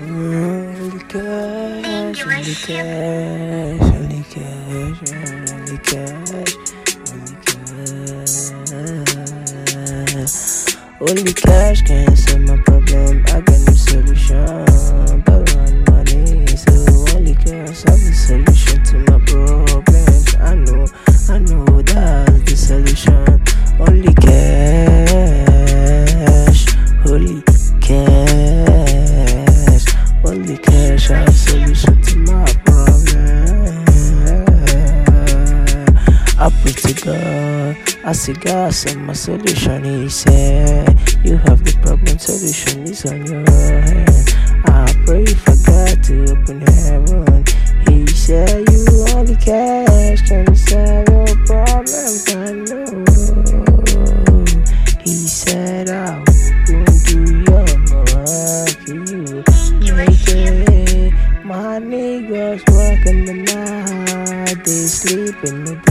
Only cash, only cash, only cash, only cash, only cash. Only cash can solve my problem. I got no solution. But one money, so only cash have the solution to my problems. I know, I know that's the solution. God, I see God send my solution. He said, You have the problem, solution is on your hand. I pray for God to open heaven. He said, You only cash can solve your problems. I know. He said, I will do your work you. Make it. My niggas work in the night, they sleep in the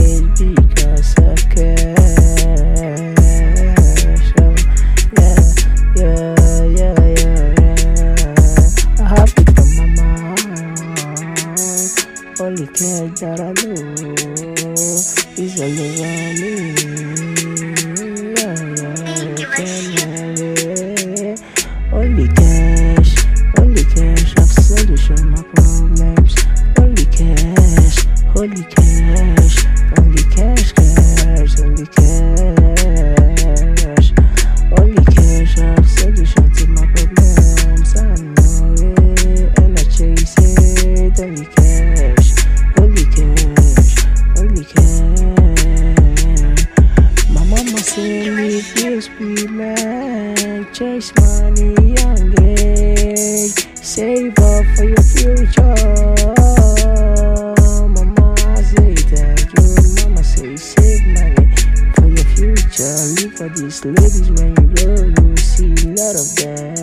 Only cash that I know is all around me. Say me this be man, chase money young age, save up for your future. Mama say thank you, mama say save money for your future. Live for these ladies when you go, you see a lot of them.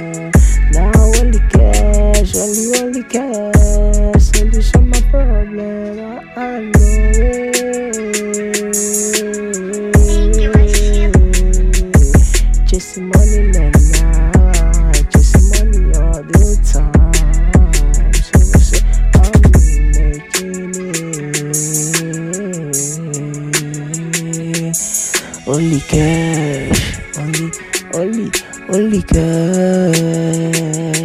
only cash, only, only, only cash.